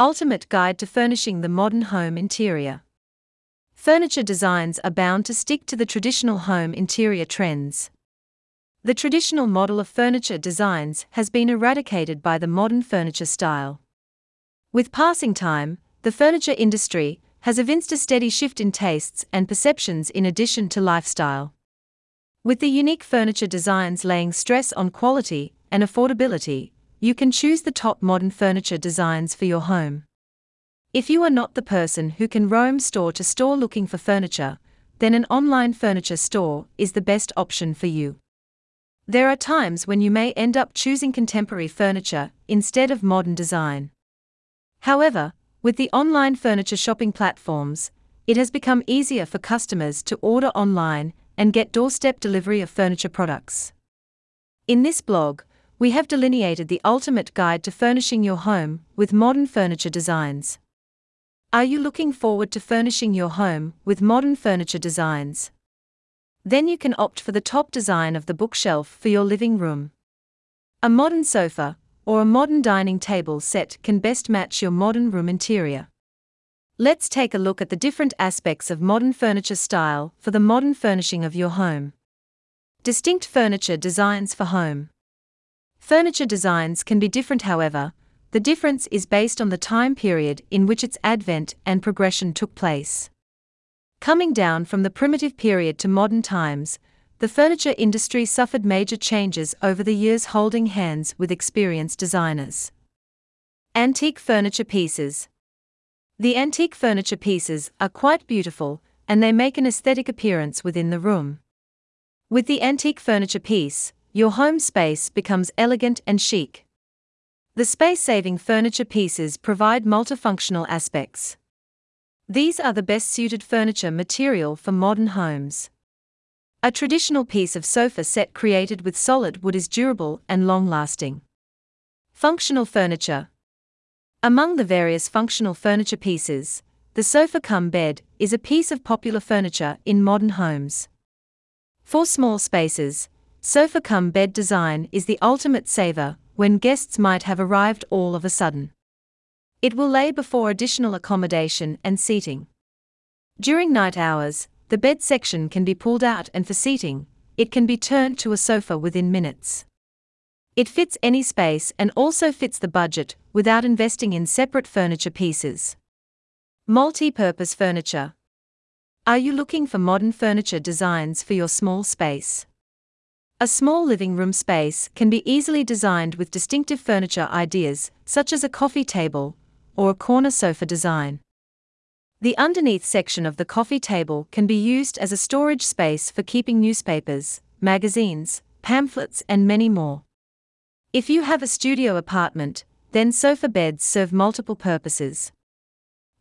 ultimate guide to furnishing the modern home interior. Furniture designs are bound to stick to the traditional home interior trends. The traditional model of furniture designs has been eradicated by the modern furniture style. With passing time, the furniture industry has evinced a steady shift in tastes and perceptions in addition to lifestyle. With the unique furniture designs laying stress on quality and affordability, you can choose the top modern furniture designs for your home. If you are not the person who can roam store to store looking for furniture, then an online furniture store is the best option for you. There are times when you may end up choosing contemporary furniture instead of modern design. However, with the online furniture shopping platforms, it has become easier for customers to order online and get doorstep delivery of furniture products. In this blog, we have delineated the ultimate guide to furnishing your home with modern furniture designs. Are you looking forward to furnishing your home with modern furniture designs? Then you can opt for the top design of the bookshelf for your living room. A modern sofa or a modern dining table set can best match your modern room interior. Let's take a look at the different aspects of modern furniture style for the modern furnishing of your home. Distinct furniture designs for home. Furniture designs can be different, however, the difference is based on the time period in which its advent and progression took place. Coming down from the primitive period to modern times, the furniture industry suffered major changes over the years, holding hands with experienced designers. Antique furniture pieces. The antique furniture pieces are quite beautiful and they make an aesthetic appearance within the room. With the antique furniture piece, your home space becomes elegant and chic. The space saving furniture pieces provide multifunctional aspects. These are the best suited furniture material for modern homes. A traditional piece of sofa set created with solid wood is durable and long lasting. Functional furniture. Among the various functional furniture pieces, the sofa cum bed is a piece of popular furniture in modern homes. For small spaces, Sofa cum bed design is the ultimate saver when guests might have arrived all of a sudden. It will lay before additional accommodation and seating. During night hours, the bed section can be pulled out and for seating, it can be turned to a sofa within minutes. It fits any space and also fits the budget without investing in separate furniture pieces. Multi purpose furniture. Are you looking for modern furniture designs for your small space? A small living room space can be easily designed with distinctive furniture ideas, such as a coffee table or a corner sofa design. The underneath section of the coffee table can be used as a storage space for keeping newspapers, magazines, pamphlets, and many more. If you have a studio apartment, then sofa beds serve multiple purposes.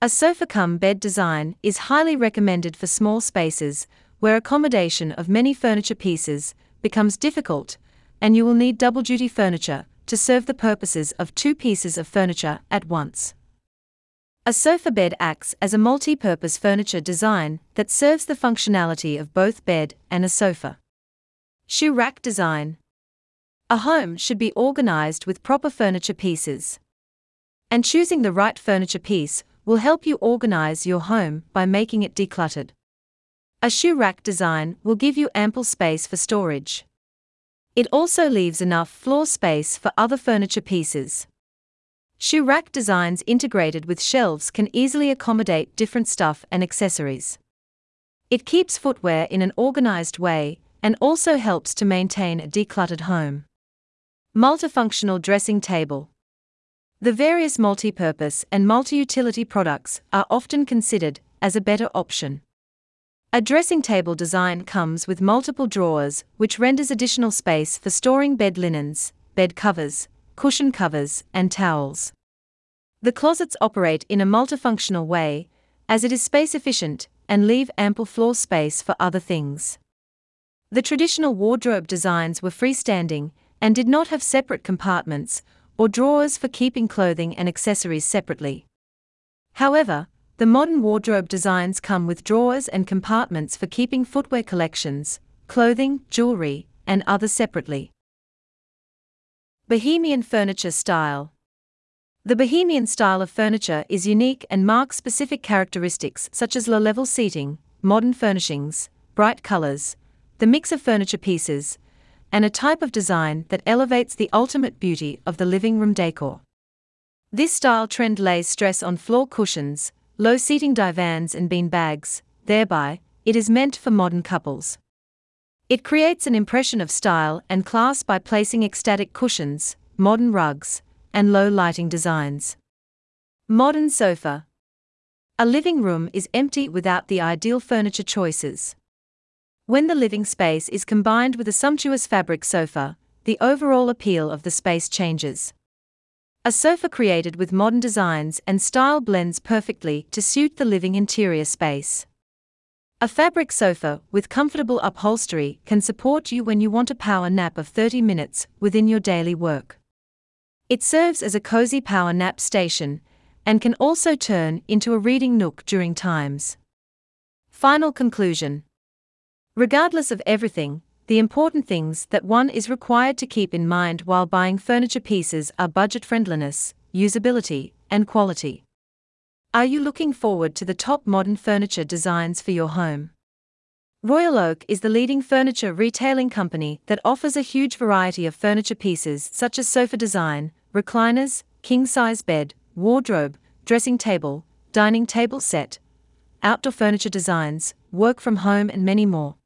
A sofa cum bed design is highly recommended for small spaces where accommodation of many furniture pieces becomes difficult, and you will need double duty furniture to serve the purposes of two pieces of furniture at once. A sofa bed acts as a multi purpose furniture design that serves the functionality of both bed and a sofa. Shoe rack design. A home should be organized with proper furniture pieces. And choosing the right furniture piece will help you organize your home by making it decluttered. A shoe rack design will give you ample space for storage. It also leaves enough floor space for other furniture pieces. Shoe rack designs integrated with shelves can easily accommodate different stuff and accessories. It keeps footwear in an organized way and also helps to maintain a decluttered home. Multifunctional dressing table. The various multi-purpose and multi-utility products are often considered as a better option. A dressing table design comes with multiple drawers, which renders additional space for storing bed linens, bed covers, cushion covers, and towels. The closets operate in a multifunctional way, as it is space efficient and leave ample floor space for other things. The traditional wardrobe designs were freestanding and did not have separate compartments or drawers for keeping clothing and accessories separately. However, the modern wardrobe designs come with drawers and compartments for keeping footwear collections, clothing, jewelry, and others separately. Bohemian furniture style. The Bohemian style of furniture is unique and marks specific characteristics such as low level seating, modern furnishings, bright colors, the mix of furniture pieces, and a type of design that elevates the ultimate beauty of the living room decor. This style trend lays stress on floor cushions, low seating divans, and bean bags, thereby, it is meant for modern couples. It creates an impression of style and class by placing ecstatic cushions, modern rugs, and low lighting designs. Modern sofa. A living room is empty without the ideal furniture choices. When the living space is combined with a sumptuous fabric sofa, the overall appeal of the space changes. A sofa created with modern designs and style blends perfectly to suit the living interior space. A fabric sofa with comfortable upholstery can support you when you want a power nap of 30 minutes within your daily work. It serves as a cozy power nap station and can also turn into a reading nook during times. Final conclusion Regardless of everything, the important things that one is required to keep in mind while buying furniture pieces are budget friendliness, usability, and quality. Are you looking forward to the top modern furniture designs for your home? Royal Oak is the leading furniture retailing company that offers a huge variety of furniture pieces such as sofa design, recliners, king size bed, wardrobe, dressing table, dining table set, outdoor furniture designs, work from home, and many more.